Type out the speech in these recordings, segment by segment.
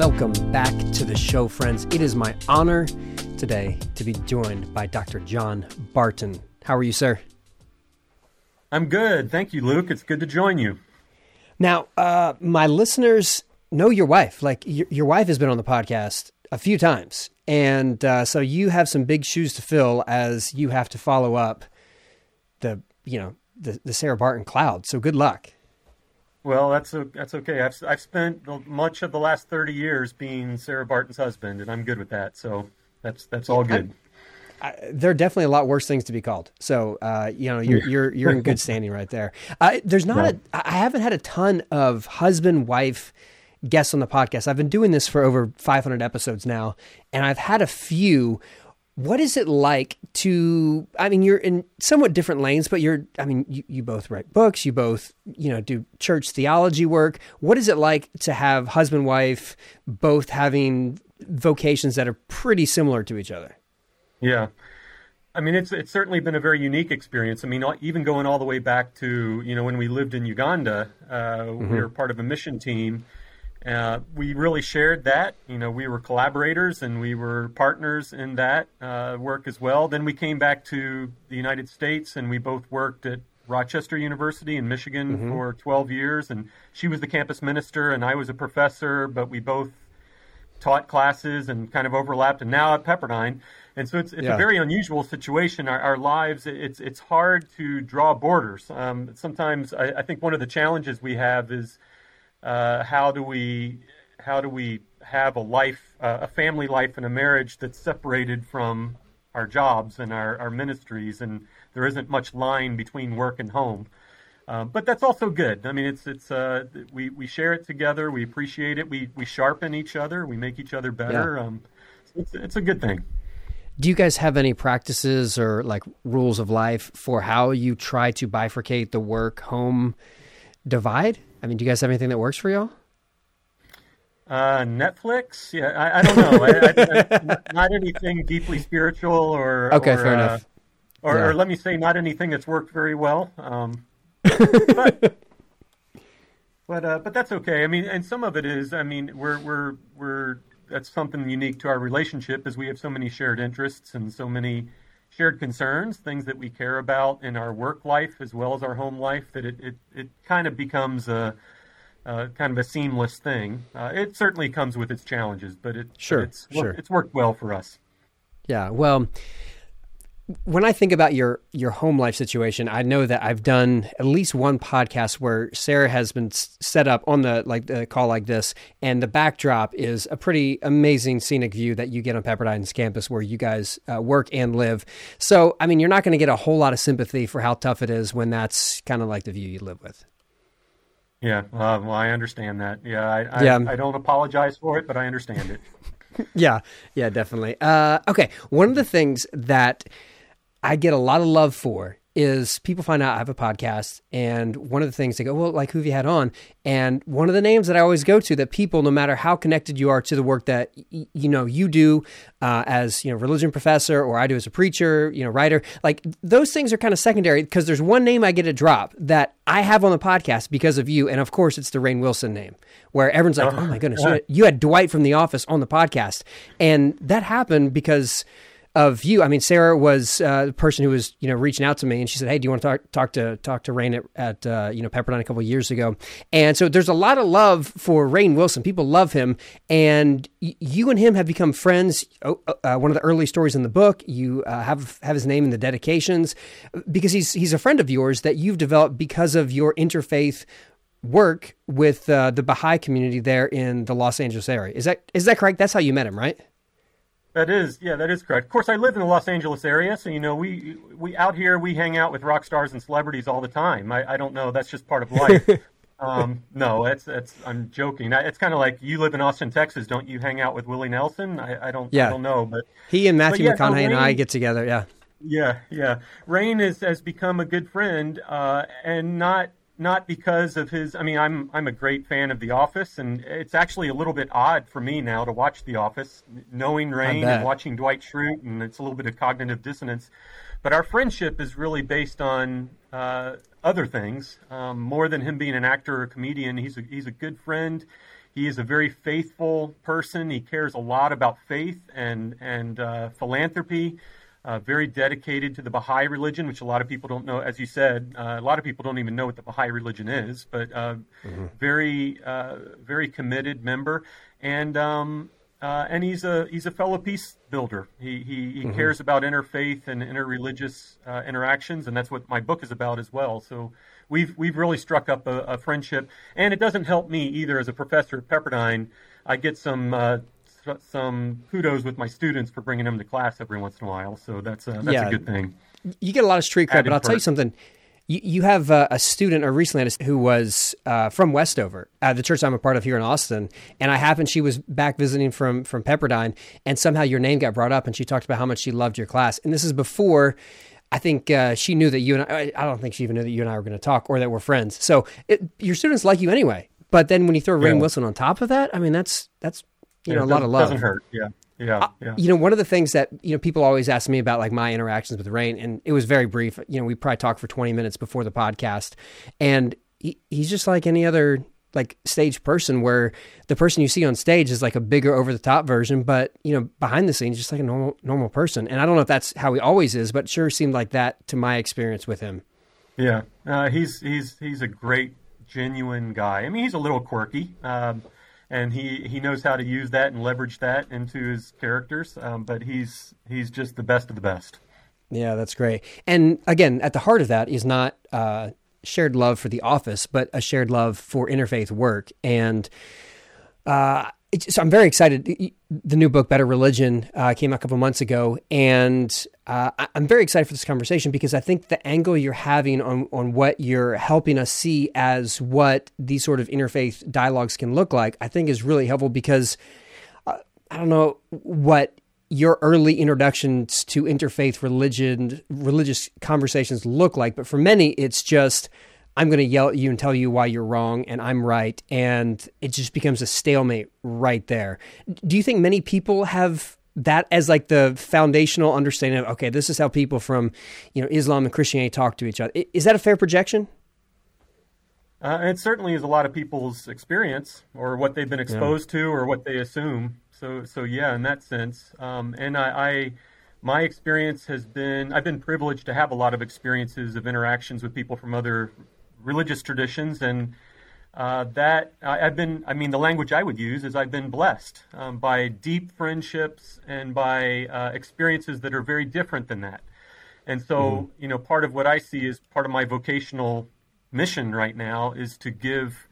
welcome back to the show, friends. It is my honor today to be joined by Dr. John Barton. How are you, sir? I'm good. Thank you, Luke. It's good to join you. Now, uh, my listeners know your wife. Like, your, your wife has been on the podcast a few times. And uh, so you have some big shoes to fill as you have to follow up the, you know, the, the Sarah Barton cloud. So good luck. Well, that's that's okay. I've I've spent much of the last thirty years being Sarah Barton's husband, and I'm good with that. So that's that's all good. I, I, there are definitely a lot worse things to be called. So uh, you know you're you're you're in good standing right there. Uh, there's not right. a I haven't had a ton of husband wife guests on the podcast. I've been doing this for over 500 episodes now, and I've had a few what is it like to i mean you're in somewhat different lanes but you're i mean you, you both write books you both you know do church theology work. What is it like to have husband wife both having vocations that are pretty similar to each other? Yeah. I mean it's it's certainly been a very unique experience. I mean even going all the way back to you know when we lived in uganda uh, mm-hmm. we were part of a mission team uh, we really shared that. You know, we were collaborators and we were partners in that uh, work as well. Then we came back to the United States and we both worked at Rochester University in Michigan mm-hmm. for 12 years. And she was the campus minister and I was a professor, but we both taught classes and kind of overlapped. And now at Pepperdine. And so it's, it's yeah. a very unusual situation. Our, our, lives, it's, it's hard to draw borders. Um, sometimes I, I think one of the challenges we have is uh, how do we how do we have a life, uh, a family life, and a marriage that's separated from our jobs and our, our ministries, and there isn't much line between work and home. Uh, but that's also good. I mean, it's it's uh, we we share it together. We appreciate it. We we sharpen each other. We make each other better. Yeah. Um, it's it's a good thing. Do you guys have any practices or like rules of life for how you try to bifurcate the work home divide? I mean, do you guys have anything that works for y'all? Uh, Netflix? Yeah, I, I don't know. I, I, not anything deeply spiritual or okay, or, fair uh, enough. Or, yeah. or, let me say, not anything that's worked very well. Um, but but, uh, but that's okay. I mean, and some of it is. I mean, we're we're we're that's something unique to our relationship, is we have so many shared interests and so many shared concerns, things that we care about in our work life as well as our home life, that it, it, it kind of becomes a, kind of a seamless thing. Uh, it certainly comes with its challenges, but it, sure, it's, sure. it's worked well for us. Yeah, well, when I think about your your home life situation, I know that I've done at least one podcast where Sarah has been set up on the like the call like this, and the backdrop is a pretty amazing scenic view that you get on Pepperdine's campus where you guys uh, work and live. So, I mean, you're not going to get a whole lot of sympathy for how tough it is when that's kind of like the view you live with. Yeah, uh, well, I understand that. Yeah, I, I, yeah. I don't apologize for it, but I understand it. yeah, yeah, definitely. Uh, okay, one of the things that I get a lot of love for is people find out I have a podcast, and one of the things they go, well, like who have you had on? And one of the names that I always go to that people, no matter how connected you are to the work that y- you know you do uh, as you know religion professor, or I do as a preacher, you know writer, like those things are kind of secondary because there's one name I get to drop that I have on the podcast because of you, and of course it's the Rainn Wilson name, where everyone's like, oh my goodness, you had Dwight from The Office on the podcast, and that happened because of you. I mean, Sarah was uh, the person who was you know reaching out to me, and she said, "Hey, do you want to talk talk to talk to Rainn at, at uh, you know Pepperdine a couple years ago?" And so there's a lot of love for Rainn Wilson. People love him, and y- you and him have become friends. Oh, uh, uh, one of the early stories in the book, you uh, have have his name in the dedications because he's he's a friend of yours that you've developed because of your interfaith work with uh, the Baha'i community there in the Los Angeles area. Is that is that correct? That's how you met him, right? That is, yeah, that is correct. Of course, I live in the Los Angeles area, so you know, we we out here we hang out with rock stars and celebrities all the time. I, I don't know, that's just part of life. um, no, that's that's I'm joking. It's kind of like you live in Austin, Texas, don't you hang out with Willie Nelson? I, I don't, yeah. I don't know, but he and Matthew yeah, McConaughey no, and I get together. Yeah, yeah, yeah. Rainn is, has become a good friend, uh, and not not because of his. I mean, I'm I'm a great fan of The Office, and it's actually a little bit odd for me now to watch The Office, knowing Rainn and watching Dwight Schrute, and it's a little bit of cognitive dissonance. But our friendship is really based on uh, other things, um, more than him being an actor or comedian. He's a, he's a good friend. he is a very faithful person. He cares a lot about faith and and uh, philanthropy. Uh, very dedicated to the Baha'i religion, which a lot of people don't know. As you said, uh, a lot of people don't even know what the Baha'i religion is, but uh, mm-hmm. very, uh, very committed member, and um, uh, and he's a he's a fellow peace builder. He he, he mm-hmm. cares about interfaith and interreligious uh, interactions, and that's what my book is about as well. So we've we've really struck up a, a friendship, and it doesn't help me either as a professor at Pepperdine. I get some some kudos with my students for bringing them to class every once in a while. So that's a, that's yeah. a good thing. You get a lot of street cred, but I'll tell you something. You, you have a, a student, or recently who was uh, from Westover, uh, the church I'm a part of here in Austin, and I happened she was back visiting from from Pepperdine, and somehow your name got brought up, and she talked about how much she loved your class, and this is before. I think uh, she knew that you and I, I don't think she even knew that you and I were going to talk or that we're friends. So it, your students like you anyway. But then when you throw yeah. Wilson on top of that, I mean, that's that's you know, a lot of love. Doesn't hurt. Yeah. Yeah, yeah. you know, one of the things that you know people always ask me about, like my interactions with Rainn, and it was very brief. You know, we probably talked for twenty minutes before the podcast, and he, he's just like any other like stage person, where the person you see on stage is like a bigger, over the top version, but you know, behind the scenes, just like a normal normal person. And I don't know if that's how he always is, but sure seemed like that to my experience with him. Yeah, uh, he's he's he's a great, genuine guy. I mean, he's a little quirky. Um, and he, he knows how to use that and leverage that into his characters. Um, but he's he's just the best of the best. Yeah, that's great. And again, at the heart of that is not uh, shared love for the office, but a shared love for interfaith work. And uh, so I'm very excited. The new book, Better Religion, uh, came out a couple months ago, and uh, I'm very excited for this conversation because I think the angle you're having on on what you're helping us see as what these sort of interfaith dialogues can look like, I think is really helpful because uh, I don't know what your early introductions to interfaith religion religious conversations look like, but for many, it's just I'm going to yell at you and tell you why you're wrong and I'm right. And it just becomes a stalemate right there. Do you think many people have that as like the foundational understanding of, okay, this is how people from, you know, Islam and Christianity talk to each other? Is that a fair projection? Uh, it certainly is a lot of people's experience or what they've been exposed yeah. to or what they assume. So, so yeah, in that sense. Um, and I, I my experience has been I've been privileged to have a lot of experiences of interactions with people from other religious traditions, and uh, that I, have been. I mean, the language I would use is I've been blessed um, by deep friendships and by uh, experiences that are very different than that. And so, mm. you know, part of what I see is part of my vocational mission right now is to give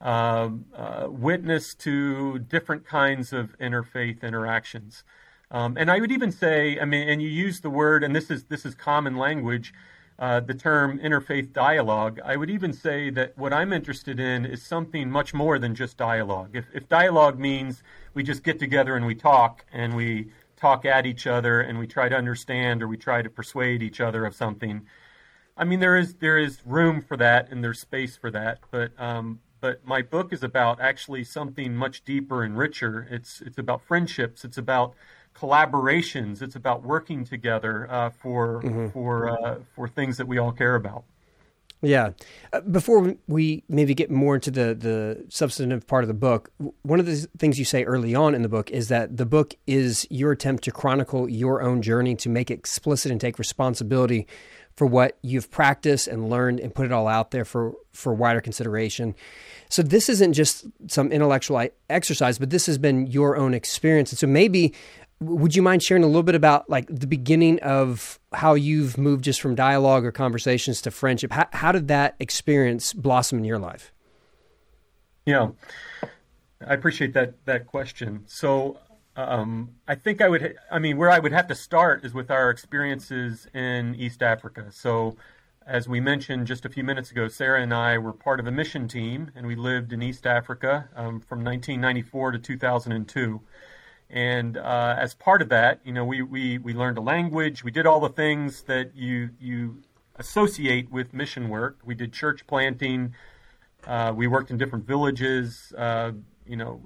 uh, uh witness to different kinds of interfaith interactions. Um, and I would even say, I mean, and you use the word, and this is this is common language uh, the term interfaith dialogue, I would even say that what I'm interested in is something much more than just dialogue. If, if dialogue means we just get together and we talk and we talk at each other and we try to understand or we try to persuade each other of something, I mean there is there is room for that and there's space for that. But um, but my book is about actually something much deeper and richer. It's it's about friendships. It's about collaborations. It's about working together uh, for mm-hmm. for uh, for things that we all care about. Yeah. Uh, before we maybe get more into the the substantive part of the book, one of the things you say early on in the book is that the book is your attempt to chronicle your own journey, to make it explicit and take responsibility for what you've practiced and learned and put it all out there for for wider consideration. So this isn't just some intellectual exercise, but this has been your own experience. And so maybe would you mind sharing a little bit about like the beginning of how you've moved just from dialogue or conversations to friendship? How, how did that experience blossom in your life? Yeah, I appreciate that that question. So um, I think I would, I mean, where I would have to start is with our experiences in East Africa. So, as we mentioned just a few minutes ago, Sarah and I were part of a mission team, and we lived in East Africa um, from 1994 to 2002. And uh, as part of that, you know, we, we, we learned a language. We did all the things that you you associate with mission work. We did church planting. Uh, we worked in different villages. Uh, you know,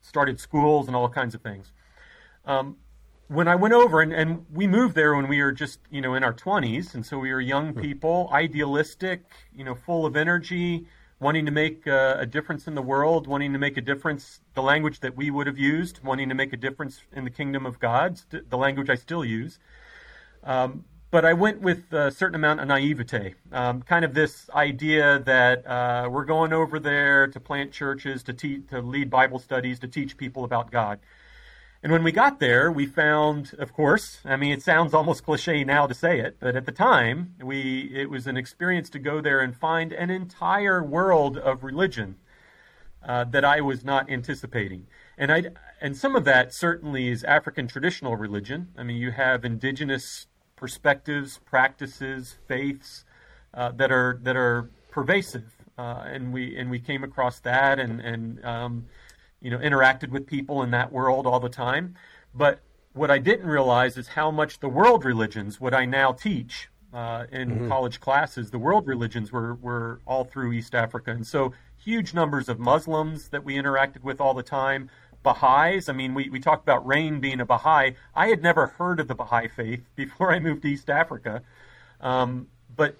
started schools and all kinds of things. Um, when I went over and, and we moved there when we were just you know in our 20s, and so we were young people, idealistic, you know, full of energy, wanting to make uh, a difference in the world, wanting to make a difference, the language that we would have used, wanting to make a difference in the kingdom of God, the language I still use. Um, but I went with a certain amount of naivete, um, kind of this idea that uh, we're going over there to plant churches, to, te- to lead Bible studies, to teach people about God. And when we got there, we found, of course, I mean, it sounds almost cliche now to say it, but at the time, we it was an experience to go there and find an entire world of religion uh, that I was not anticipating. And I and some of that certainly is African traditional religion. I mean, you have indigenous perspectives, practices, faiths uh, that are that are pervasive, uh, and we and we came across that and and um, you know interacted with people in that world all the time. But what I didn't realize is how much the world religions, what I now teach uh, in mm-hmm. college classes, the world religions were were all through East Africa, and so huge numbers of Muslims that we interacted with all the time Baha'is. I mean, we, we talked about Rainn being a Baha'i. I had never heard of the Baha'i faith before I moved to East Africa. Um, but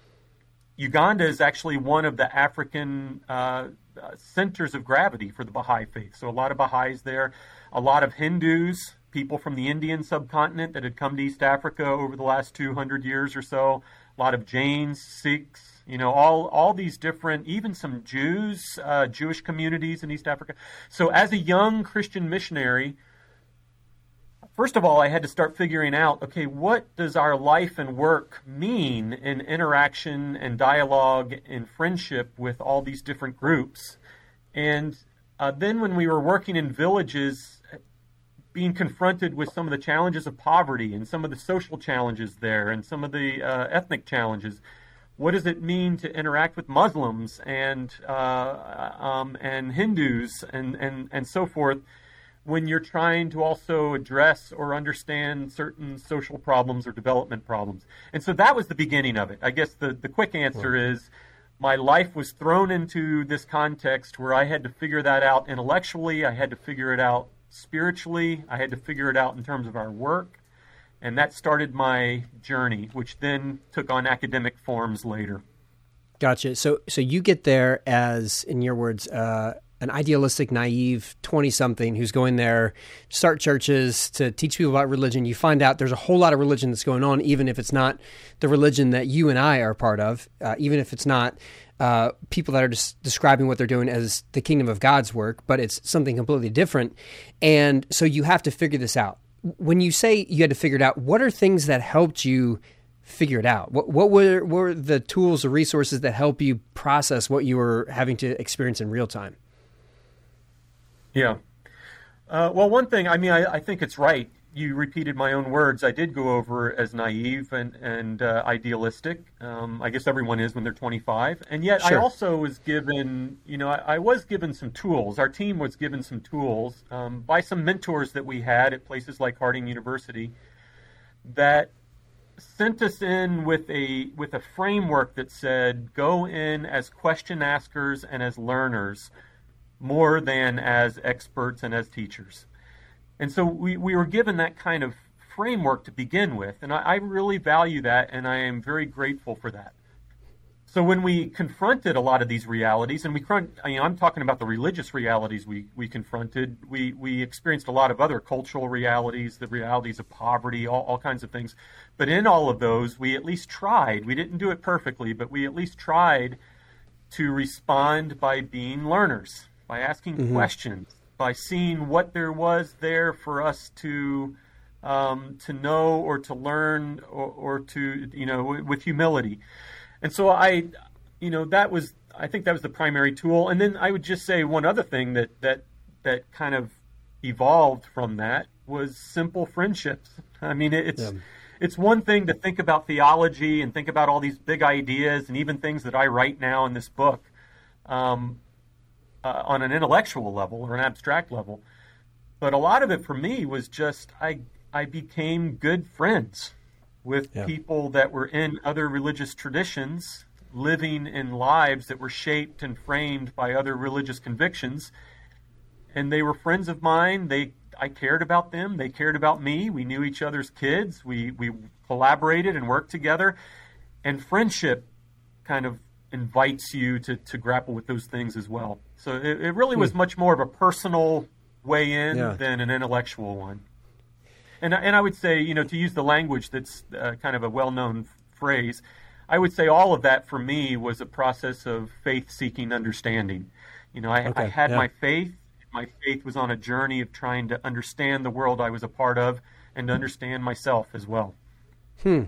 Uganda is actually one of the African uh, centers of gravity for the Baha'i faith. So a lot of Baha'is there, a lot of Hindus, people from the Indian subcontinent that had come to East Africa over the last 200 years or so, a lot of Jains, Sikhs, you know, all all these different, even some Jews, uh, Jewish communities in East Africa. So, as a young Christian missionary, first of all, I had to start figuring out, okay, what does our life and work mean in interaction and dialogue and friendship with all these different groups, and uh, then when we were working in villages being confronted with some of the challenges of poverty and some of the social challenges there and some of the uh, ethnic challenges what does it mean to interact with Muslims and uh, um, and Hindus and, and, and so forth when you're trying to also address or understand certain social problems or development problems. And so that was the beginning of it. I guess the, the quick answer right. is my life was thrown into this context where I had to figure that out intellectually, I had to figure it out spiritually, I had to figure it out in terms of our work. And that started my journey, which then took on academic forms later. Gotcha. So, so you get there as, in your words, uh, an idealistic, naive 20 something who's going there, start churches to teach people about religion. You find out there's a whole lot of religion that's going on, even if it's not the religion that you and I are part of, uh, even if it's not uh, people that are just describing what they're doing as the kingdom of God's work, but it's something completely different. And so you have to figure this out when you say you had to figure it out, what are things that helped you figure it out? What, what were, were the tools or resources that help you process what you were having to experience in real time? Yeah. Uh, well, one thing, I mean, I, I, think it's right you repeated my own words. I did go over as naive and and uh, idealistic. Um, I guess everyone is when they're 25, and yet sure. I also was given, you know, I, I, was given some tools. Our team was given some tools um, by some mentors that we had at places like Harding University that sent us in with a with a framework that said go in as question askers and as learners more than as experts and as teachers. And so we, we were given that kind of framework to begin with. And I, I really value that, and I am very grateful for that. So when we confronted a lot of these realities, and we, you know, I'm talking about the religious realities we, we confronted. We we experienced a lot of other cultural realities, the realities of poverty, all, all kinds of things. But in all of those, we at least tried. We didn't do it perfectly, but we at least tried to respond by being learners, by asking mm-hmm. questions, by seeing what there was there for us to um, to know or to learn or, or to you know with humility. And so I, you know, that was I think that was the primary tool. And then I would just say one other thing that that that kind of evolved from that was simple friendships. I mean, it's. Yeah. It's one thing to think about theology and think about all these big ideas and even things that I write now in this book. Um, uh, on an intellectual level or an abstract level. But a lot of it for me was just I I became good friends with yeah. people that were in other religious traditions, living in lives that were shaped and framed by other religious convictions. And they were friends of mine. They I cared about them. They cared about me. We knew each other's kids. We we collaborated and worked together. And friendship kind of invites you to, to grapple with those things as well. So it, it really was hmm. much more of a personal way in yeah. than an intellectual one. And, and I would say, you know, to use the language that's uh, kind of a well known phrase, I would say all of that for me was a process of faith seeking understanding. You know, I, okay. I had yeah. my faith. My faith was on a journey of trying to understand the world I was a part of and to understand myself as well. Hmm.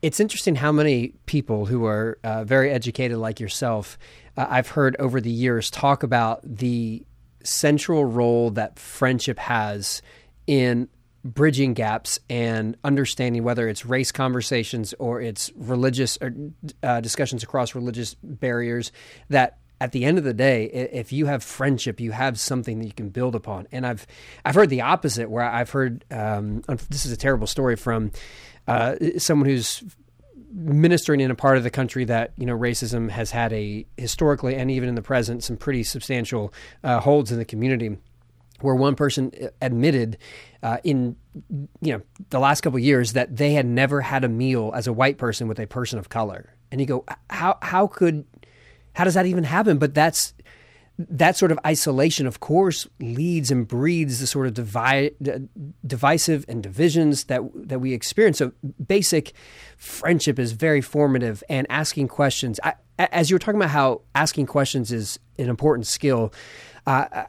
It's interesting how many people who are uh, very educated, like yourself, uh, I've heard over the years talk about the central role that friendship has in bridging gaps and understanding whether it's race conversations or it's religious or uh, discussions across religious barriers that at the end of the day, if you have friendship, you have something that you can build upon. And I've I've heard the opposite, where I've heard um, this is a terrible story from uh, someone who's ministering in a part of the country that you know racism has had a historically and even in the present some pretty substantial uh, holds in the community where one person admitted uh, in you know the last couple years that they had never had a meal as a white person with a person of color. And you go how how could how does that even happen? But that's that sort of isolation, of course, leads and breeds the sort of divi- divisive and divisions that that we experience. So, basic friendship is very formative, and asking questions. I, as you were talking about how asking questions is an important skill, uh,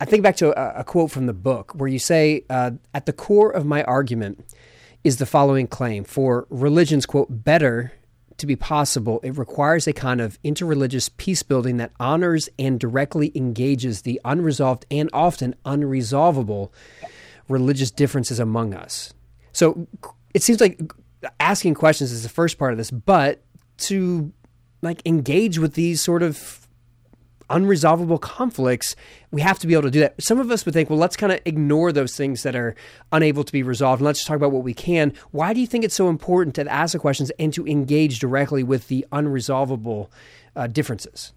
I think back to a, a, quote from the book where you say, uh, "At the core of my argument is the following claim: for religion's quote better." To be possible, it requires a kind of interreligious peace building that honors and directly engages the unresolved and often unresolvable religious differences among us. So it seems like asking questions is the first part of this, but to like engage with these sort of unresolvable conflicts, we have to be able to do that. Some of us would think, well, let's kind of ignore those things that are unable to be resolved and let's talk about what we can. Why do you think it's so important to ask the questions and to engage directly with the unresolvable uh, differences?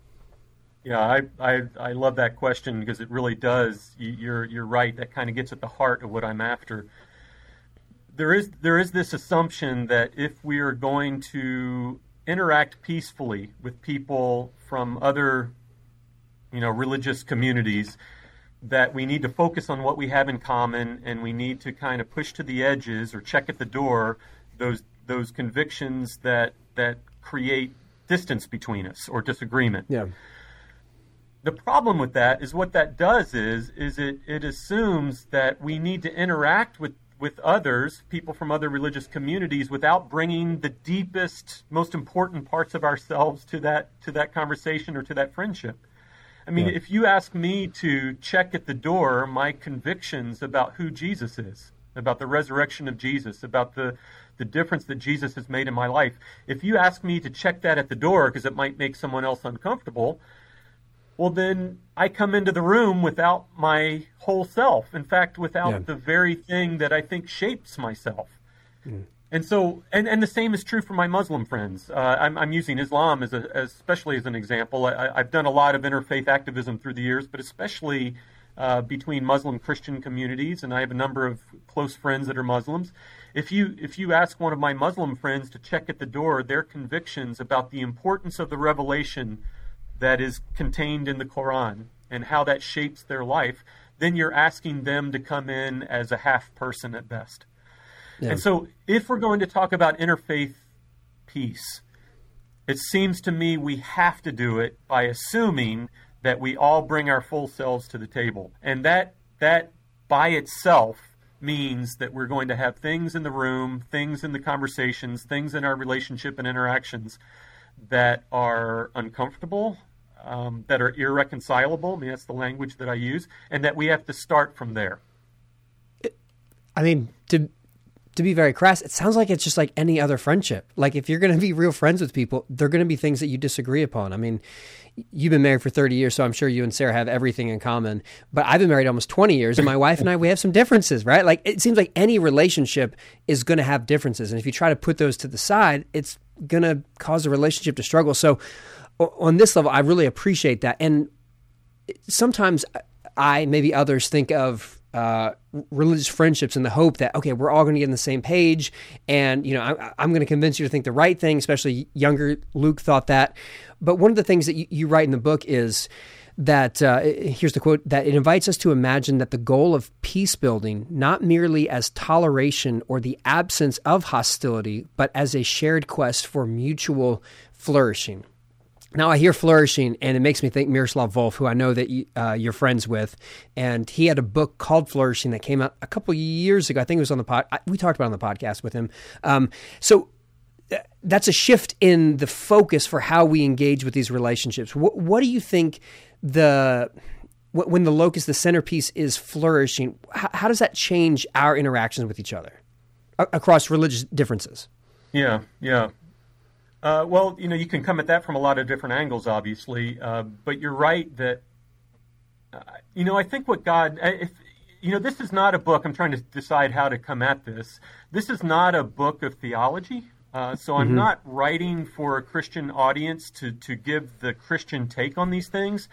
Yeah, I, I, I love that question because it really does. You're you're right. That kind of gets at the heart of what I'm after. There is there is this assumption that if we are going to interact peacefully with people from other you know, religious communities that we need to focus on what we have in common and we need to kind of push to the edges or check at the door those those convictions that that create distance between us or disagreement. Yeah. The problem with that is what that does is is it, it assumes that we need to interact with with others, people from other religious communities, without bringing the deepest, most important parts of ourselves to that to that conversation or to that friendship. I mean, yeah. if you ask me to check at the door my convictions about who Jesus is, about the resurrection of Jesus, about the the difference that Jesus has made in my life, if you ask me to check that at the door because it might make someone else uncomfortable, well then I come into the room without my whole self. In fact, without yeah. the very thing that I think shapes myself. Mm. And so, and, and the same is true for my Muslim friends. Uh, I'm, I'm using Islam as, a, as especially as an example. I, have done a lot of interfaith activism through the years, but especially uh, between Muslim Christian communities, and I have a number of close friends that are Muslims. If you if you ask one of my Muslim friends to check at the door their convictions about the importance of the revelation that is contained in the Quran and how that shapes their life, then you're asking them to come in as a half person at best. Yeah. And so, if we're going to talk about interfaith peace, it seems to me we have to do it by assuming that we all bring our full selves to the table. And that that by itself means that we're going to have things in the room, things in the conversations, things in our relationship and interactions that are uncomfortable, um, that are irreconcilable. I mean, that's the language that I use, and that we have to start from there. I mean, to to be very crass, it sounds like it's just like any other friendship. Like if you're going to be real friends with people, there are going to be things that you disagree upon. I mean, you've been married for 30 years, so I'm sure you and Sarah have everything in common. But I've been married almost 20 years, and my wife and I, we have some differences, right? Like it seems like any relationship is going to have differences. And if you try to put those to the side, it's going to cause a relationship to struggle. So on this level, I really appreciate that. And sometimes I, maybe others think of uh, religious friendships in the hope that okay, we're all going to get on the same page, and you know, I, am going to convince you to think the right thing. Especially younger Luke thought that. But one of the things that you, you write in the book is that uh, here's the quote that it invites us to imagine that the goal of peace building not merely as toleration or the absence of hostility but as a shared quest for mutual flourishing now I hear flourishing, and it makes me think Miroslav Volf, who I know that you, uh, you're friends with, and he had a book called Flourishing that came out a couple years ago. I think it was on the pod. We talked about on the podcast with him. Um, so uh, that's a shift in the focus for how we engage with these relationships. What, do you think the when the locus, the centerpiece, is flourishing? How, how does that change our interactions with each other across religious differences? Yeah, yeah. Uh, well, you know, you can come at that from a lot of different angles, obviously. Uh, but you're right that, uh, you know, I think what God, if, you know, this is not a book. I'm trying to decide how to come at this. This is not a book of theology. Uh, so I'm mm-hmm. not writing for a Christian audience to to give the Christian take on these things,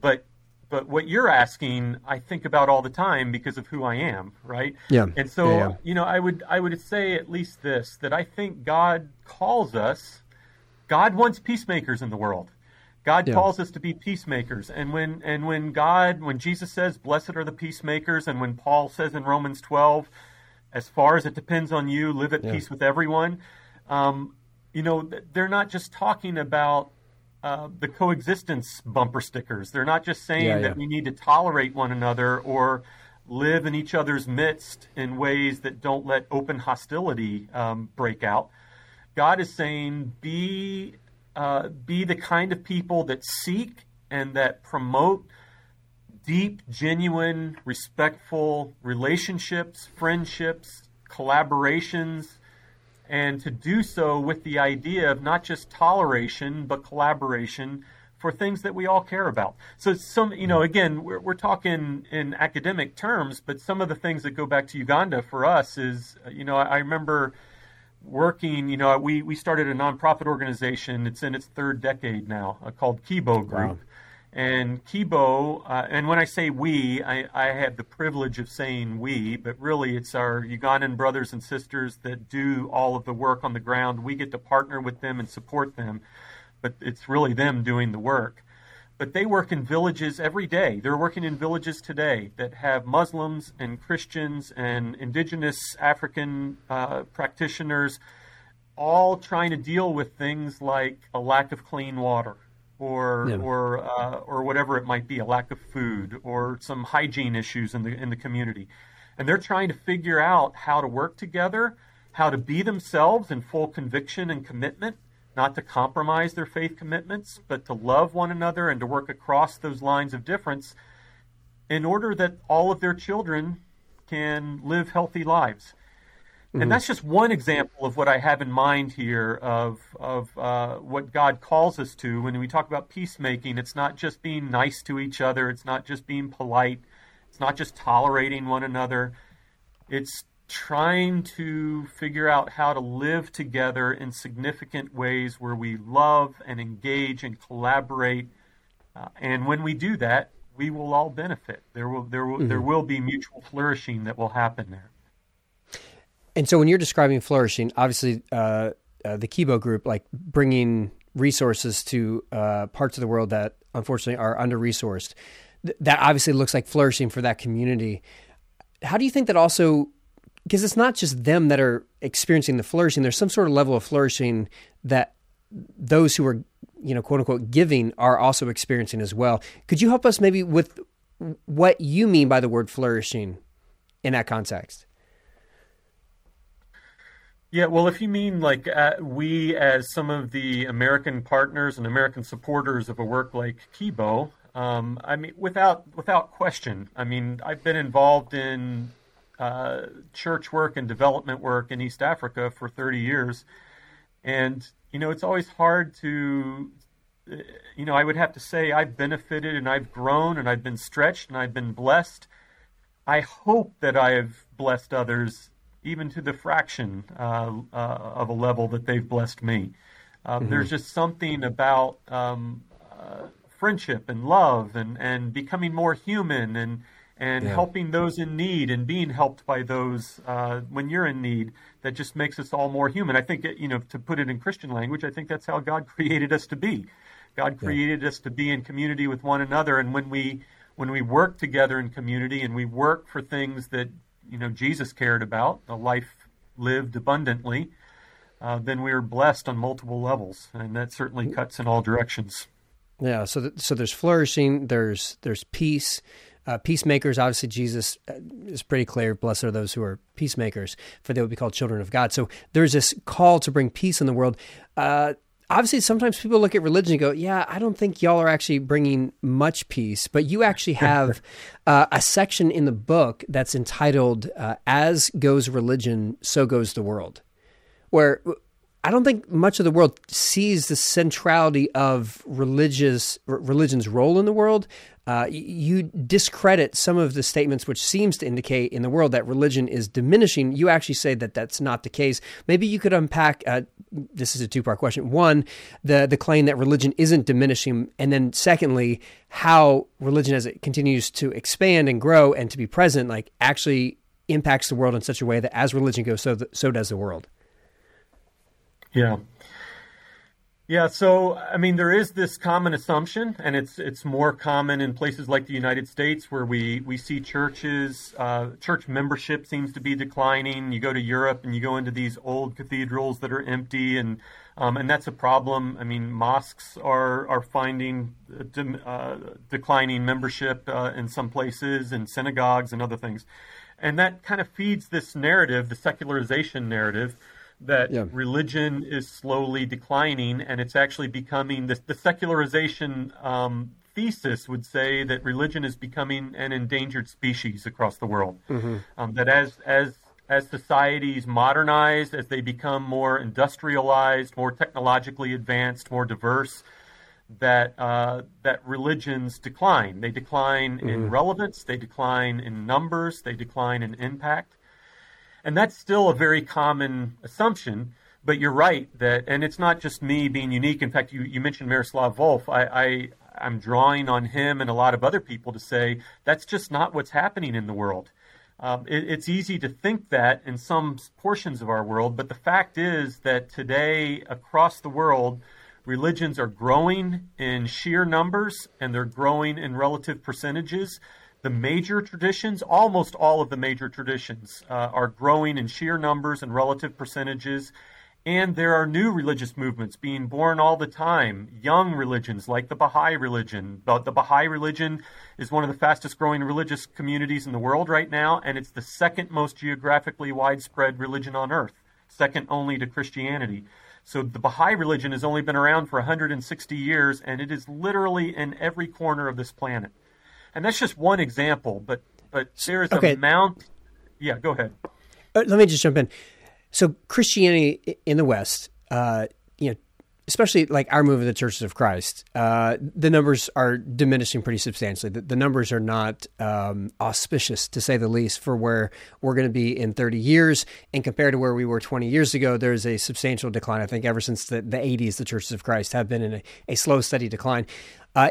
but but what you're asking, I think about all the time because of who I am, right? Yeah. And so, yeah, yeah. you know, I would I would say at least this that I think God calls us God wants peacemakers in the world. God yeah. calls us to be peacemakers. And when and when God, when Jesus says, "Blessed are the peacemakers," and when Paul says in Romans 12, "As far as it depends on you, live at yeah. peace with everyone," um, you know, they're not just talking about uh, the coexistence bumper stickers. They're not just saying yeah, that we need to tolerate one another or live in each other's midst in ways that don't let open hostility um, break out. God is saying, be uh, be the kind of people that seek and that promote deep, genuine, respectful relationships, friendships, collaborations, and to do so with the idea of not just toleration but collaboration for things that we all care about. So some, you know, again, we're, we're talking in academic terms, but some of the things that go back to Uganda for us is, you know, I, I remember working, you know, we, we started a nonprofit organization. It's in its third decade now uh, called Kibo Group. Wow. And Kibo, uh, and when I say we, I, I have the privilege of saying we, but really it's our Ugandan brothers and sisters that do all of the work on the ground. We get to partner with them and support them, but it's really them doing the work but they work in villages every day. They're working in villages today that have Muslims and Christians and indigenous African uh, practitioners all trying to deal with things like a lack of clean water or yeah. or uh, or whatever it might be, a lack of food or some hygiene issues in the in the community. And they're trying to figure out how to work together, how to be themselves in full conviction and commitment not to compromise their faith commitments, but to love one another and to work across those lines of difference in order that all of their children can live healthy lives. Mm-hmm. And that's just one example of what I have in mind here of, of uh, what God calls us to. When we talk about peacemaking, it's not just being nice to each other, it's not just being polite, it's not just tolerating one another. It's trying to figure out how to live together in significant ways where we love and engage and collaborate. Uh, and when we do that, we will all benefit. There will there will mm-hmm. there will be mutual flourishing that will happen there. And so, when you're describing flourishing, obviously, uh, uh, the Kibo group, like bringing resources to uh, parts of the world that unfortunately are under resourced, th- that obviously looks like flourishing for that community. How do you think that also because it's not just them that are experiencing the flourishing. There's some sort of level of flourishing that those who are, you know, quote unquote, giving are also experiencing as well. Could you help us maybe with what you mean by the word flourishing in that context? Yeah, well, if you mean like uh, we, as some of the American partners and American supporters of a work like Kibo, um, I mean, without without question, I mean, I've been involved in uh, church work and development work in East Africa for 30 years. And, you know, it's always hard to, uh, you know, I would have to say I've benefited and I've grown and I've been stretched and I've been blessed. I hope that I have blessed others even to the fraction uh, uh, of a level that they've blessed me. Um, mm-hmm. There's just something about um, uh, friendship and love and, and becoming more human and and yeah. helping those in need and being helped by those uh, when you're in need that just makes us all more human. I think, you know, to put it in Christian language, I think that's how God created us to be. God created yeah. us to be in community with one another, and when we when we work together in community and we work for things that you know Jesus cared about, a life lived abundantly, uh, then we are blessed on multiple levels, and that certainly mm. cuts in all directions. Yeah. So th- so there's flourishing. There's there's peace. Uh, peacemakers, obviously, Jesus uh, is pretty clear. Blessed are those who are peacemakers, for they will be called children of God. So there's this call to bring peace in the world. Uh, obviously sometimes people look at religion and go, "Yeah, I don't think y'all are actually bringing much peace." But you actually have uh, a section in the book that's entitled uh, "As Goes Religion, So Goes the World," where I don't think much of the world sees the centrality of religious religion's role in the world, uh, you discredit some of the statements which seems to indicate in the world that religion is diminishing. You actually say that that's not the case. Maybe you could unpack. Uh, this is a two part question. One, the the claim that religion isn't diminishing, and then secondly, how religion as it continues to expand and grow and to be present, like actually impacts the world in such a way that as religion goes, so so does the world. Yeah. Yeah, so I mean, there is this common assumption, and it's it's more common in places like the United States where we we see churches, uh, church membership seems to be declining. You go to Europe and you go into these old cathedrals that are empty, and um, and that's a problem. I mean, mosques are are finding uh, declining membership uh, in some places, and synagogues and other things, and that kind of feeds this narrative, the secularization narrative that yeah. religion is slowly declining and it's actually becoming the, the secularization um, thesis would say that religion is becoming an endangered species across the world. Mm-hmm. Um, that as as as societies modernize, as they become more industrialized, more technologically advanced, more diverse, that uh, that religions decline. They decline mm-hmm. in relevance, they decline in numbers, they decline in impact. And that's still a very common assumption. But you're right that, and it's not just me being unique. In fact, you, you mentioned Miroslav Volf. I, I, I'm drawing on him and a lot of other people to say that's just not what's happening in the world. Um, it, it's easy to think that in some portions of our world, but the fact is that today across the world, religions are growing in sheer numbers and they're growing in relative percentages the major traditions, almost all of the major traditions, uh, are growing in sheer numbers and relative percentages. And there are new religious movements being born all the time, young religions like the Baha'i religion. But the Baha'i religion is one of the fastest growing religious communities in the world right now, and it's the second most geographically widespread religion on earth, second only to Christianity. So the Baha'i religion has only been around for 160 years, and it is literally in every corner of this planet and that's just one example. But but there's okay. a mount. Yeah, go ahead. Uh, let me just jump in. So Christianity in the West, uh, you know, especially like our movement, the Churches of Christ, uh, the numbers are diminishing pretty substantially. The, the numbers are not um, auspicious, to say the least, for where we're going to be in 30 years. And compared to where we were 20 years ago, there's a substantial decline. I think ever since the, the 80s, the Churches of Christ have been in a, a slow, steady decline. Uh,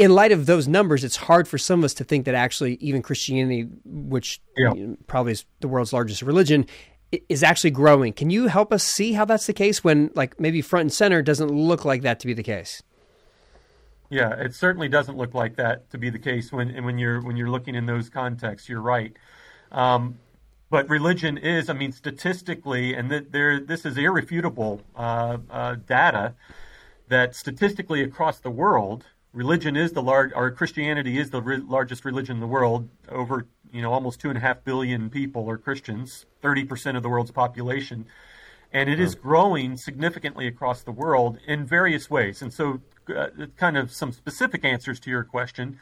in light of those numbers, it's hard for some of us to think that actually even Christianity, which yeah. you know, probably is the world's largest religion, is actually growing. Can you help us see how that's the case when, like, maybe front and center doesn't look like that to be the case? Yeah, it certainly doesn't look like that to be the case when when you're when you're looking in those contexts. You're right. Um, but religion is, I mean, statistically, and th- there this is irrefutable uh, uh, data that statistically across the world, religion is the large, or Christianity is the re- largest religion in the world. Over, you know, almost two and a half billion people are Christians, 30% of the world's population. And it is growing significantly across the world in various ways. And so, uh, kind of some specific answers to your question.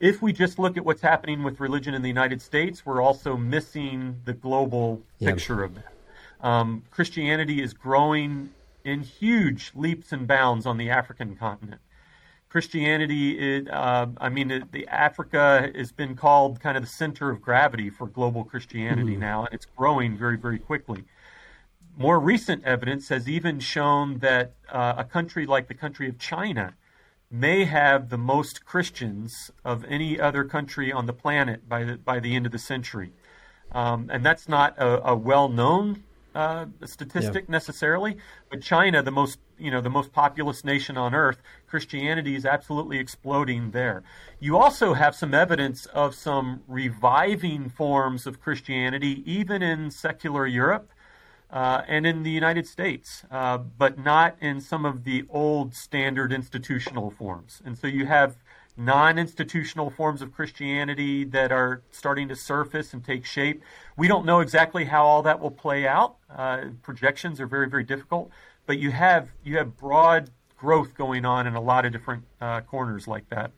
If we just look at what's happening with religion in the United States, we're also missing the global yeah. picture of that. Um, Christianity is growing in huge leaps and bounds on the African continent. Christianity, it, uh, I mean, it, the Africa has been called kind of the center of gravity for global Christianity mm. now, and it's growing very, very quickly. More recent evidence has even shown that uh, a country like the country of China, may have the most Christians of any other country on the planet by the, by the end of the century. Um, and that's not a, a well known uh, statistic yeah. necessarily, but China, the most you know the most populous nation on earth, Christianity is absolutely exploding there. You also have some evidence of some reviving forms of Christianity, even in secular Europe. Uh, and in the United States, uh, but not in some of the old standard institutional forms. And so you have non institutional forms of Christianity that are starting to surface and take shape. We don't know exactly how all that will play out. Uh, projections are very, very difficult, but you have you have broad growth going on in a lot of different uh, corners like that.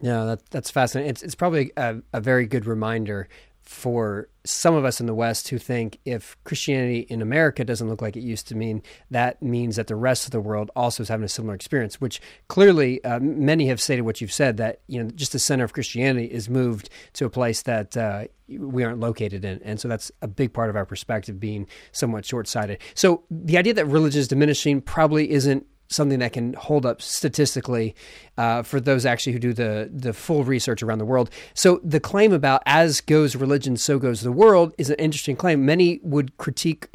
Yeah, that, that's fascinating. It's, it's probably a, a very good reminder for some of us in the West who think if Christianity in America doesn't look like it used to mean, that means that the rest of the world also is having a similar experience, which clearly uh, many have stated what you've said that, you know, just the center of Christianity is moved to a place that uh, we aren't located in. And so that's a big part of our perspective being somewhat short sighted. So the idea that religion is diminishing probably isn't something that can hold up statistically uh, for those actually who do the the full research around the world. So the claim about as goes religion, so goes the world is an interesting claim. Many would critique,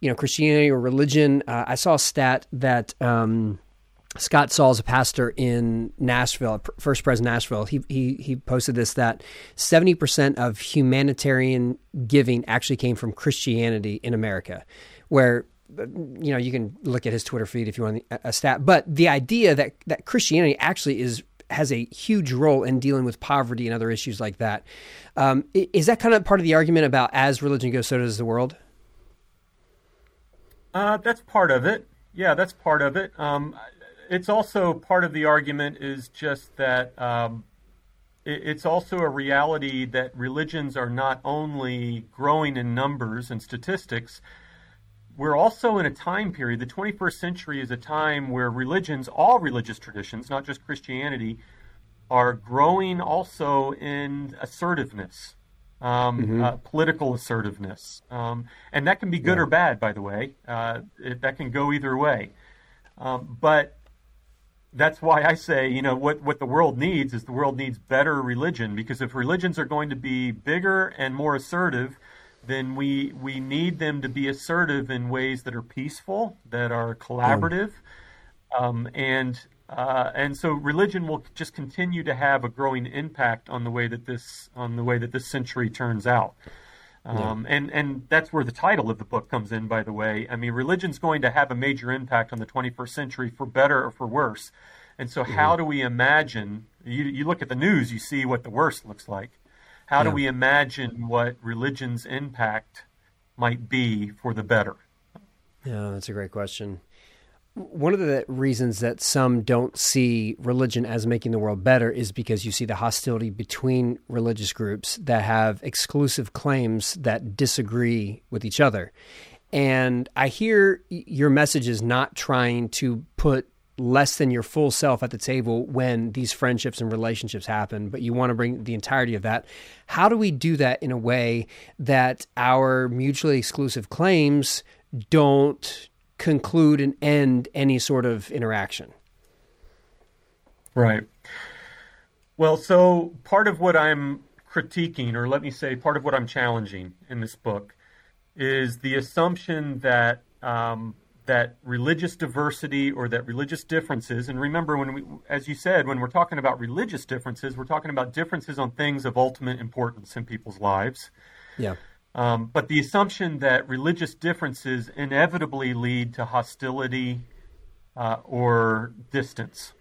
you know, Christianity or religion. Uh, I saw a stat that. Um, Scott Sauls, a pastor in Nashville, First Pres Nashville, he, he, he posted this that 70% of humanitarian giving actually came from Christianity in America, where you know, you can look at his Twitter feed if you want a stat. But the idea that that Christianity actually is has a huge role in dealing with poverty and other issues like that. Um, is that kind of part of the argument about as religion goes, so does the world? Uh, that's part of it. Yeah, that's part of it. Um, it's also part of the argument is just that um, it, it's also a reality that religions are not only growing in numbers and statistics, we're also in a time period, the 21st century is a time where religions, all religious traditions, not just Christianity, are growing also in assertiveness, um, mm-hmm. uh, political assertiveness. Um, and that can be good yeah. or bad, by the way. Uh, it, that can go either way. Um, but that's why I say, you know, what, what the world needs is the world needs better religion, because if religions are going to be bigger and more assertive, then we we need them to be assertive in ways that are peaceful, that are collaborative, um, and uh, and so religion will just continue to have a growing impact on the way that this on the way that this century turns out. Um, yeah. And and that's where the title of the book comes in. By the way, I mean religion's going to have a major impact on the 21st century for better or for worse. And so, mm-hmm. how do we imagine? You, you look at the news, you see what the worst looks like. How yeah. do we imagine what religion's impact might be for the better? Yeah, that's a great question. One of the reasons that some don't see religion as making the world better is because you see the hostility between religious groups that have exclusive claims that disagree with each other. And I hear your message is not trying to put less than your full self at the table when these friendships and relationships happen, but you want to bring the entirety of that. How do we do that in a way that our mutually exclusive claims don't conclude and end any sort of interaction? Right. Well, so part of what I'm critiquing, or let me say, part of what I'm challenging in this book, is the assumption that um, that religious diversity or that religious differences, and remember, when we, as you said, when we're talking about religious differences, we're talking about differences on things of ultimate importance in people's lives. Yeah. Um, but the assumption that religious differences inevitably lead to hostility uh, or distance,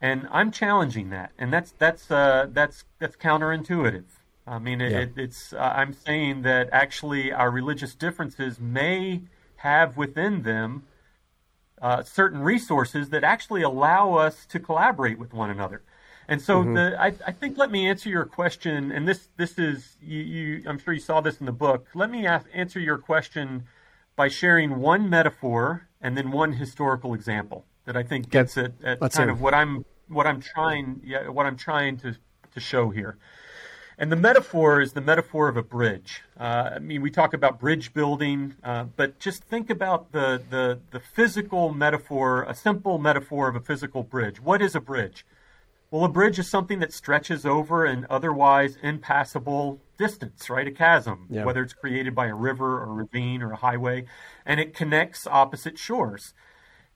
and I'm challenging that, and that's that's uh, that's that's counterintuitive. I mean, it, yeah. it, it's uh, I'm saying that actually our religious differences may have within them uh, certain resources that actually allow us to collaborate with one another. And so, mm-hmm. the, I, I, think let me answer your question, and this this is you, you, I'm sure you saw this in the book. Let me ask, answer your question by sharing one metaphor and then one historical example that I think gets at, at kind of what I'm what I'm trying yeah, what I'm trying to to show here. And the metaphor is the metaphor of a bridge. Uh, I mean, we talk about bridge building, uh, but just think about the, the, the physical metaphor, a simple metaphor of a physical bridge. What is a bridge? Well, a bridge is something that stretches over an otherwise impassable distance, right? A chasm, yeah. whether it's created by a river or a ravine or a highway, and it connects opposite shores.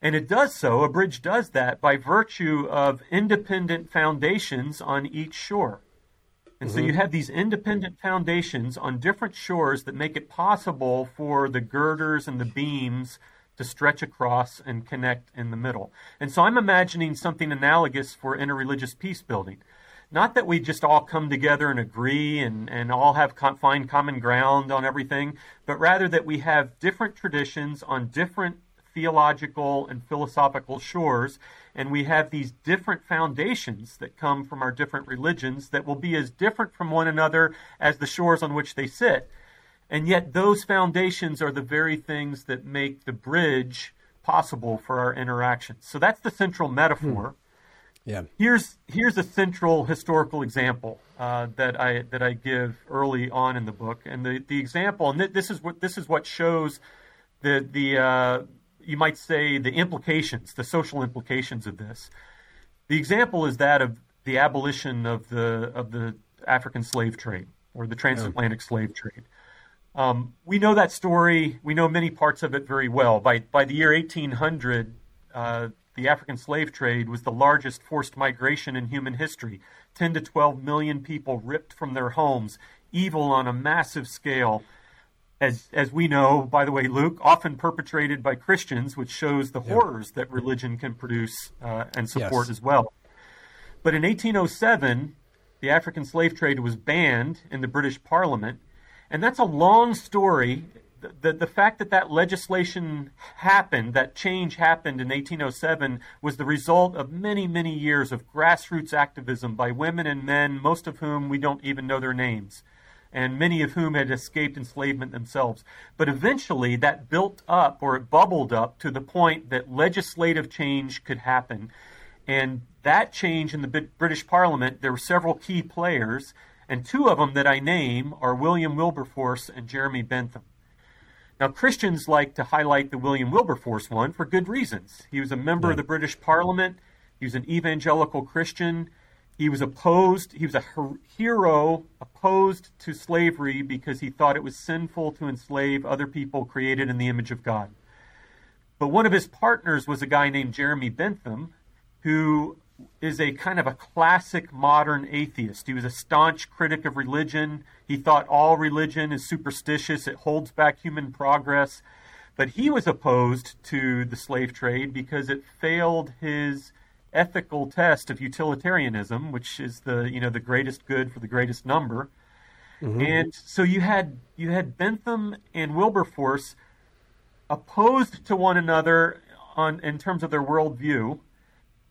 And it does so, a bridge does that by virtue of independent foundations on each shore. And mm-hmm. so you have these independent foundations on different shores that make it possible for the girders and the beams to stretch across and connect in the middle. And so I'm imagining something analogous for interreligious peace building. Not that we just all come together and agree and, and all have find common ground on everything, but rather that we have different traditions on different theological and philosophical shores, and we have these different foundations that come from our different religions that will be as different from one another as the shores on which they sit. And yet, those foundations are the very things that make the bridge possible for our interactions. So that's the central metaphor. Hmm. Yeah. Here's here's a central historical example uh, that I that I give early on in the book, and the, the example, and th- this is what this is what shows the the uh, you might say, the implications, the social implications of this. The example is that of the abolition of the of the African slave trade or the transatlantic slave trade. Um, we know that story. We know many parts of it very well. By by the year 1800, uh, the African slave trade was the largest forced migration in human history. 10 to 12 million people ripped from their homes, evil on a massive scale as as we know, by the way, Luke, often perpetrated by Christians, which shows the horrors that religion can produce uh, and support yes. as well. But in 1807, the African slave trade was banned in the British Parliament, and that's a long story. The, the, the fact that that legislation happened, that change happened in 1807, was the result of many, many years of grassroots activism by women and men, most of whom we don't even know their names and many of whom had escaped enslavement themselves. But eventually that built up or it bubbled up to the point that legislative change could happen. And that change in the British Parliament, there were several key players, and two of them that I name are William Wilberforce and Jeremy Bentham. Now, Christians like to highlight the William Wilberforce one for good reasons. He was a member yeah. of the British Parliament, he was an evangelical Christian. He was opposed, he was a hero opposed to slavery because he thought it was sinful to enslave other people created in the image of God. But one of his partners was a guy named Jeremy Bentham, who is a kind of a classic modern atheist. He was a staunch critic of religion. He thought all religion is superstitious, it holds back human progress. But he was opposed to the slave trade because it failed his ethical test of utilitarianism, which is the you know the greatest good for the greatest number. Mm-hmm. And so you had you had Bentham and Wilberforce opposed to one another on in terms of their worldview,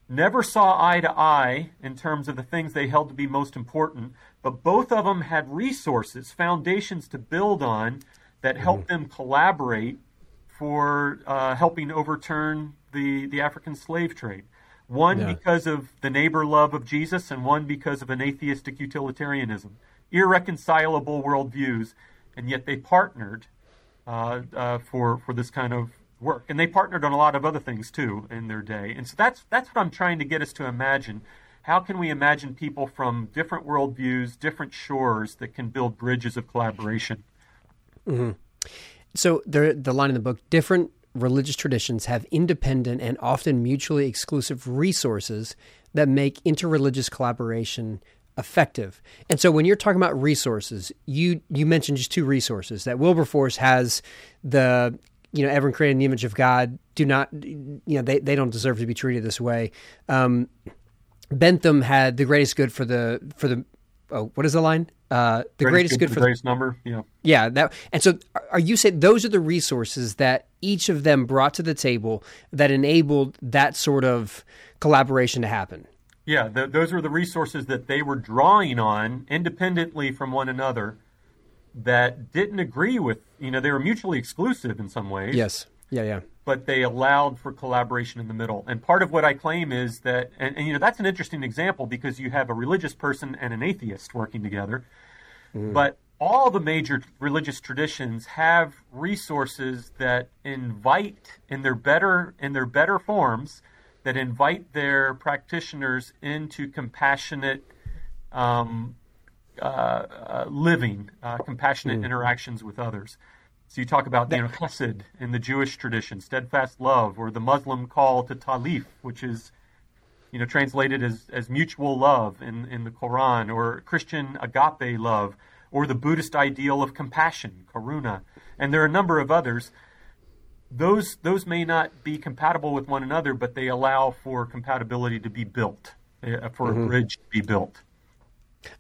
never saw eye to eye in terms of the things they held to be most important, but both of them had resources, foundations to build on that helped mm-hmm. them collaborate for uh, helping overturn the, the African slave trade. One yeah. because of the neighbor love of Jesus, and one because of an atheistic utilitarianism. Irreconcilable worldviews, and yet they partnered uh, uh, for for this kind of work, and they partnered on a lot of other things too in their day. And so that's that's what I'm trying to get us to imagine. How can we imagine people from different worldviews, different shores that can build bridges of collaboration? Mm-hmm. So the the line in the book, different religious traditions have independent and often mutually exclusive resources that make interreligious collaboration effective. And so when you're talking about resources, you you mentioned just two resources that Wilberforce has the you know everyone created in the image of God do not you know they, they don't deserve to be treated this way. Um, Bentham had the greatest good for the for the oh what is the line? Uh, the greatest, greatest good, good for the greatest number. Yeah. Yeah. That and so are you saying those are the resources that each of them brought to the table that enabled that sort of collaboration to happen? Yeah, the, those were the resources that they were drawing on independently from one another that didn't agree with, you know, they were mutually exclusive in some ways. Yes. Yeah, yeah. But they allowed for collaboration in the middle. And part of what I claim is that, and, and you know, that's an interesting example because you have a religious person and an atheist working together. Mm. But all the major religious traditions have resources that invite in their better in their better forms that invite their practitioners into compassionate um, uh, uh, living, uh, compassionate mm. interactions with others. So you talk about you know chesed in the Jewish tradition, steadfast love, or the Muslim call to talif, which is you know translated as, as mutual love in, in the Quran, or Christian agape love or the Buddhist ideal of compassion, karuna, and there are a number of others. Those those may not be compatible with one another, but they allow for compatibility to be built, uh, for mm-hmm. a bridge to be built.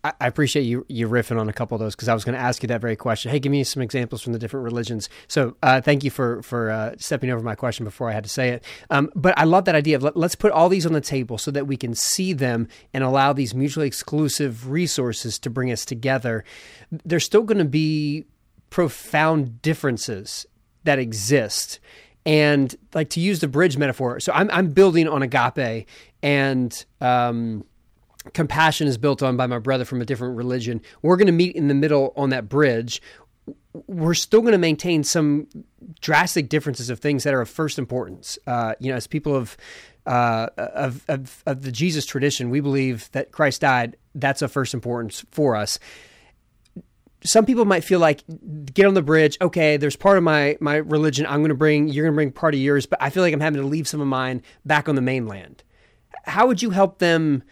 I, appreciate you you riffing on a couple of those because I was going to ask you that very question. Hey, give me some examples from the different religions. So, uh, thank you for for uh, stepping over my question before I had to say it. Um, but I love that idea of let, us put all these on the table so that we can see them and allow these mutually exclusive resources to bring us together. There's still going to be profound differences that exist. And like to use the bridge metaphor, so I'm, I'm building on agape and um, compassion is built on by my brother from a different religion. We're going to meet in the middle on that bridge. We're still going to maintain some drastic differences of things that are of first importance. Uh, you know, as people of, uh, of, of of the Jesus tradition, we believe that Christ died. That's of first importance for us. Some people might feel like get on the bridge. Okay, there's part of my my religion. I'm going to bring. You're going to bring part of yours, but I feel like I'm having to leave some of mine back on the mainland. How would you help them?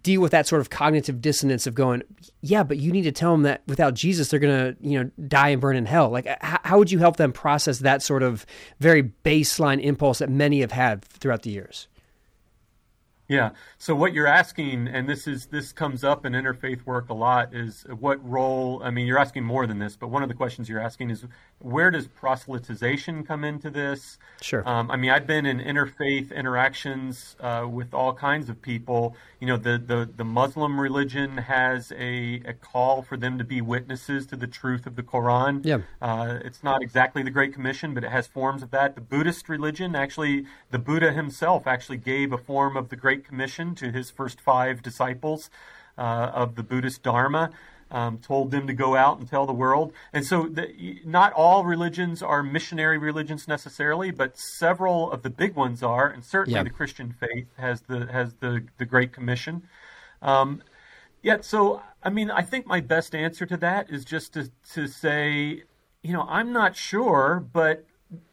Deal with that sort of cognitive dissonance of going, yeah, but you need to tell them that without Jesus, they're going to, you know, die and burn in hell. Like, how, how would you help them process that sort of very baseline impulse that many have had throughout the years? Yeah. So what you're asking, and this is this comes up in interfaith work a lot, is what role? I mean, you're asking more than this, but one of the questions you're asking is where does proselytization come into this? Sure. Um, I mean, I've been in interfaith interactions uh, with all kinds of people. You know, the the, the Muslim religion has a, a call for them to be witnesses to the truth of the Quran. Yeah. Uh, it's not exactly the Great Commission, but it has forms of that. The Buddhist religion, actually, the Buddha himself actually gave a form of the Great Great Commission to his first five disciples uh, of the Buddhist Dharma. Um, told them to go out and tell the world. And so, the, not all religions are missionary religions necessarily, but several of the big ones are, and certainly the Christian faith has the has the the Great Commission. Um, yet, so I mean, I think my best answer to that is just to to say, you know, I'm not sure, but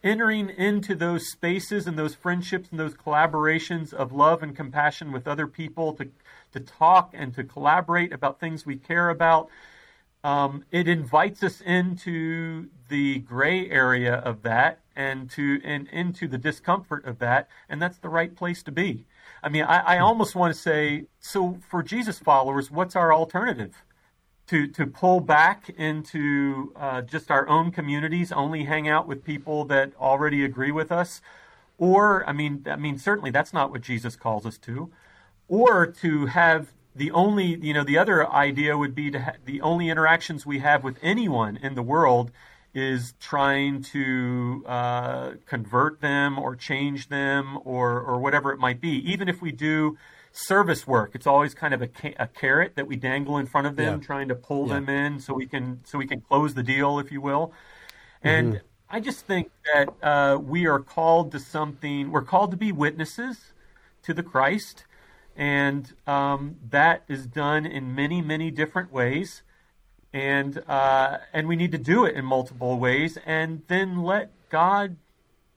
entering into those spaces and those friendships and those collaborations of love and compassion with other people to to talk and to collaborate about things we care about. Um, it invites us into the gray area of that and to and into the discomfort of that, and that's the right place to be. I mean, I, I almost want to say, so for Jesus followers, what's our alternative? To to pull back into uh, just our own communities, only hang out with people that already agree with us, or I mean, I mean, certainly that's not what Jesus calls us to, or to have the only you know the other idea would be to ha- the only interactions we have with anyone in the world is trying to uh, convert them or change them or or whatever it might be, even if we do service work. It's always kind of a, a carrot that we dangle in front of them, yeah. trying to pull yeah. them in so we can so we can close the deal, if you will. And mm-hmm. I just think that uh, we are called to something. We're called to be witnesses to the Christ, and um, that is done in many, many different ways. And uh, and we need to do it in multiple ways, and then let God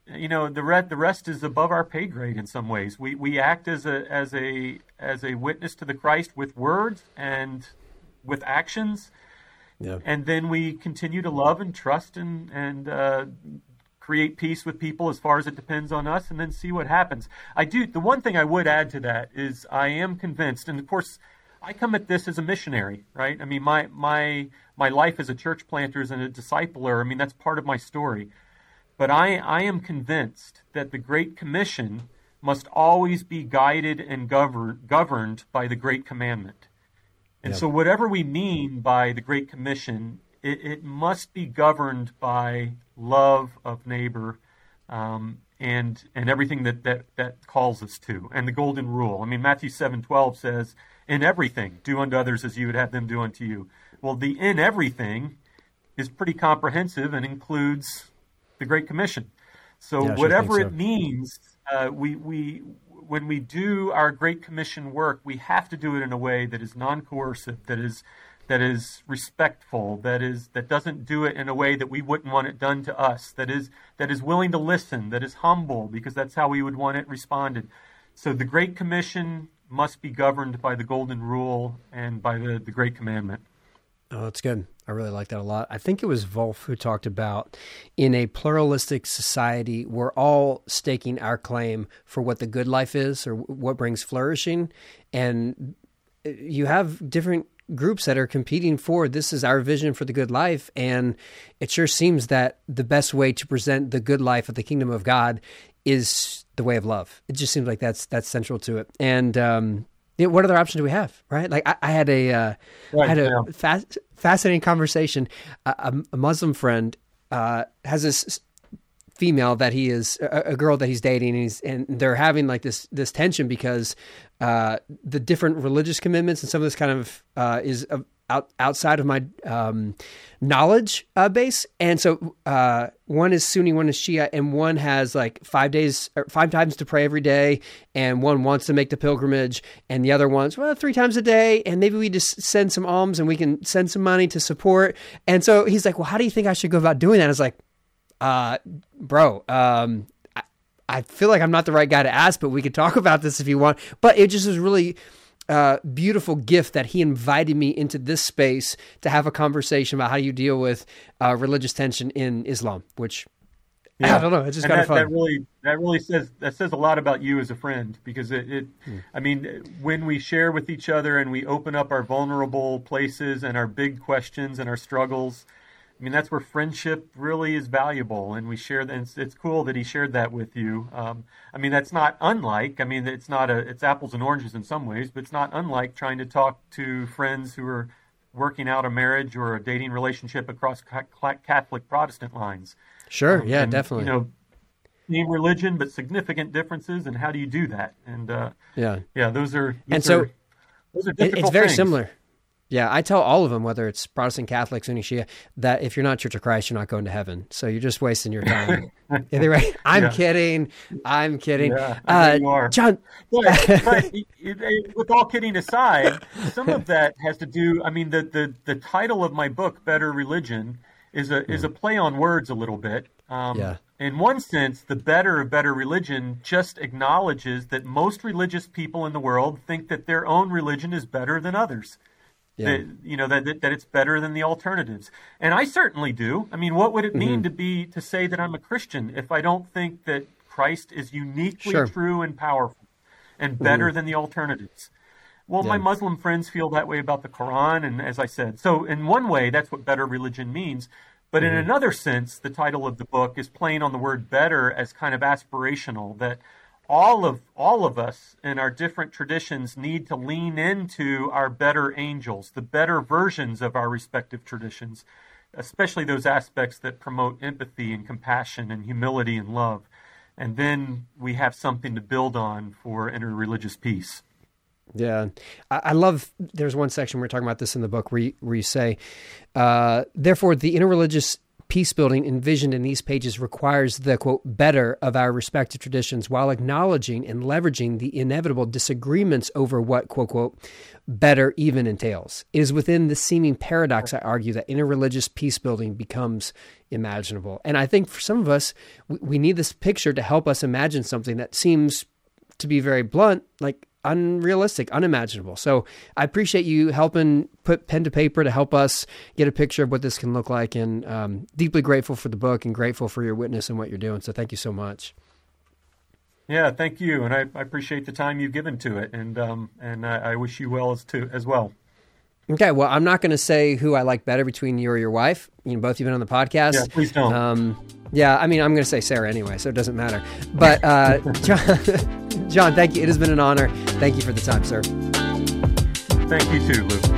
you know the rest the rest is above our pay grade in some ways. We we act as a as a as a witness to the Christ with words and with actions, yeah. and then we continue to love and trust and and uh, create peace with people as far as it depends on us, and then see what happens. I do the one thing I would add to that is I am convinced, and of course. I come at this as a missionary, right? I mean, my my my life as a church planter and a discipler. I mean, that's part of my story. But I, I am convinced that the Great Commission must always be guided and govern, governed by the Great Commandment. And yep. so, whatever we mean by the Great Commission, it, it must be governed by love of neighbor, um, and and everything that, that that calls us to, and the golden rule. I mean, Matthew seven twelve says, "In everything, do unto others as you would have them do unto you." Well, the in everything is pretty comprehensive and includes the Great Commission. So Yeah, whatever think it means, uh, we we when we do our Great Commission work, we have to do it in a way that is non-coercive, that is that is respectful, that is that doesn't do it in a way that we wouldn't want it done to us, that is that is willing to listen, that is humble, because that's how we would want it responded. So the Great Commission must be governed by the Golden Rule and by the, the Great Commandment. Oh, that's good. I really like that a lot. I think it was Volf who talked about in a pluralistic society, we're all staking our claim for what the good life is or what brings flourishing. And you have different groups that are competing for this is our vision for the good life. And it sure seems that the best way to present the good life of the kingdom of God is the way of love. It just seems like that's that's central to it. And um, what other option do we have, right? Like I, I had a uh, I had a yeah. fas- fascinating conversation. A Muslim friend uh, has this female that he is a, a girl that he's dating, and, he's, and they're having like this this tension because uh, the different religious commitments and some of this kind of uh, is uh, out, outside of my um, knowledge uh, base, and so uh, one is Sunni, one is Shia, and one has like five days, five times to pray every day, and one wants to make the pilgrimage, and the other wants well three times a day, and maybe we just send some alms and we can send some money to support. And so he's like, well, how do you think I should go about doing that? I was like, uh, bro, um, I, I feel like I'm not the right guy to ask, but we could talk about this if you want. But it just was really uh, beautiful gift that he invited me into this space to have a conversation about how you deal with uh, religious tension in Islam, which yeah. I don't know, it's just kind of that, fun. that really that really says that says a lot about you as a friend because it, it Hmm. I mean when we share with each other and we open up our vulnerable places and our big questions and our struggles I mean that's where friendship really is valuable and we share that it's, it's cool that he shared that with you um, I mean that's not unlike I mean it's not a it's apples and oranges in some ways but it's not unlike trying to talk to friends who are working out a marriage or a dating relationship across Catholic Protestant lines sure, yeah, and, definitely. You know, same religion but significant differences, and how do you do that? And uh, yeah. yeah, those are those And so are, those are difficult it's very things. similar. Yeah, I tell all of them, whether it's Protestant, Catholic, Sunni, Shia, that if you're not Church of Christ, you're not going to heaven. So you're just wasting your time. Either way, I'm Yeah. kidding. I'm kidding. Yeah, uh, you are. John, But, but it, it, with all kidding aside, some of that has to do. I mean, the, the, the title of my book, "Better Religion," is a is a play on words a little bit. Um, Yeah. In one sense, the better of better religion just acknowledges that most religious people in the world think that their own religion is better than others. Yeah. That, you know that, that it's better than the alternatives, and I certainly do. I mean, what would it Mm-hmm. mean to be to say that I'm a Christian if I don't think that Christ is uniquely Sure. Mm-hmm. true and powerful and better than the alternatives? Well, my Muslim friends feel that way about the Quran, and as I said, so in one way, that's what better religion means. But in Mm-hmm. another sense, the title of the book is playing on the word better as kind of aspirational, that all of all of us in our different traditions need to lean into our better angels, the better versions of our respective traditions, especially those aspects that promote empathy and compassion and humility and love. And then we have something to build on for interreligious peace. Yeah, I, love. There's one section we're talking about this in the book where you, where you say, uh, therefore, the interreligious peace building envisioned in these pages requires the quote better of our respective traditions while acknowledging and leveraging the inevitable disagreements over what quote quote better even entails. It is within this seeming paradox, I argue, that interreligious peace building becomes imaginable. And I think for some of us, we, we need this picture to help us imagine something that seems to be very blunt, like unrealistic, unimaginable. So I appreciate you helping put pen to paper to help us get a picture of what this can look like. And um, deeply grateful for the book and grateful for your witness and what you're doing. So thank you so much. Yeah, thank you, and I, I appreciate the time you've given to it, and um, and I, I wish you well as to as well. Okay, well, I'm not going to say who I like better between you or your wife. You know, both of you have been on the podcast. Yeah, please don't. Um, yeah, I mean, I'm going to say Sarah anyway, so it doesn't matter. But uh, John, John, thank you. It has been an honor. Thank you for the time, sir. Thank you too, Lou.